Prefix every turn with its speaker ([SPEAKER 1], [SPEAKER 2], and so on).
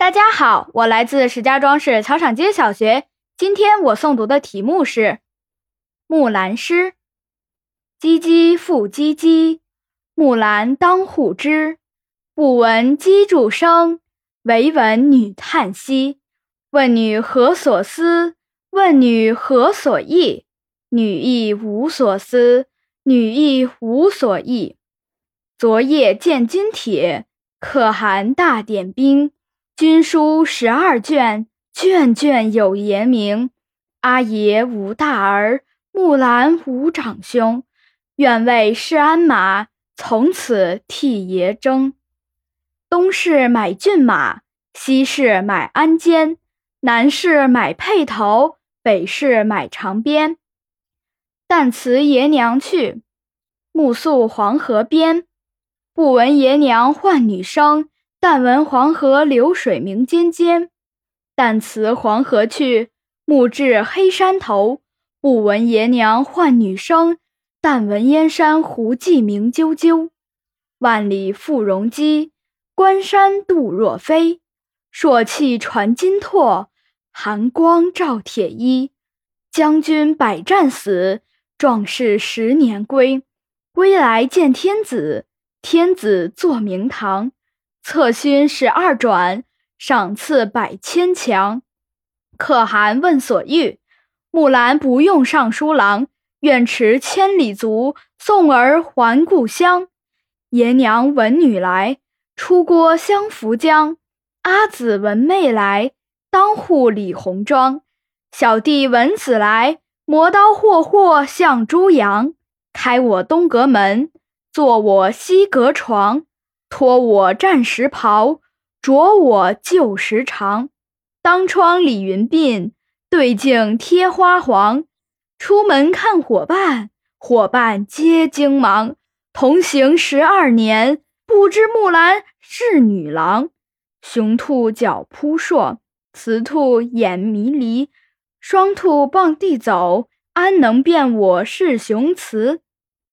[SPEAKER 1] 大家好，我来自石家庄市草场街小学。今天我诵读的题目是《木兰诗》。唧唧复唧唧，木兰当户织。不闻机杼声，惟闻女叹息。问女何所思？问女何所忆？女亦无所思，女亦无所忆。昨夜见军帖，可汗大点兵。军书十二卷，卷卷有爷名。阿爷无大儿，木兰无长兄。愿为市鞍马，从此替爷征。东市买骏马，西市买鞍鞯，南市买辔头，北市买长鞭。但辞爷娘去，暮宿黄河边。不闻爷娘唤女声。但闻黄河流水鸣溅溅，但辞黄河去，暮至黑山头。不闻爷娘唤女声，但闻燕山胡骑鸣啾啾。万里赴戎机，关山度若飞。朔气传金柝，寒光照铁衣。将军百战死，壮士十年归。归来见天子，天子坐明堂。策勋十二转，赏赐百千强。可汗问所欲，木兰不用尚书郎，愿驰千里足，送儿还故乡。爷娘闻女来，出郭相扶将。阿姊闻妹来，当户理红妆。小弟闻姊来，磨刀霍霍向猪羊。开我东阁门，坐我西阁床。脱我战时袍，着我旧时裳。当窗理云鬓，对镜贴花黄。出门看伙伴，伙伴皆惊忙。同行十二年，不知木兰是女郎。雄兔脚扑朔，雌兔眼迷离。双兔傍地走，安能辨我是雄雌？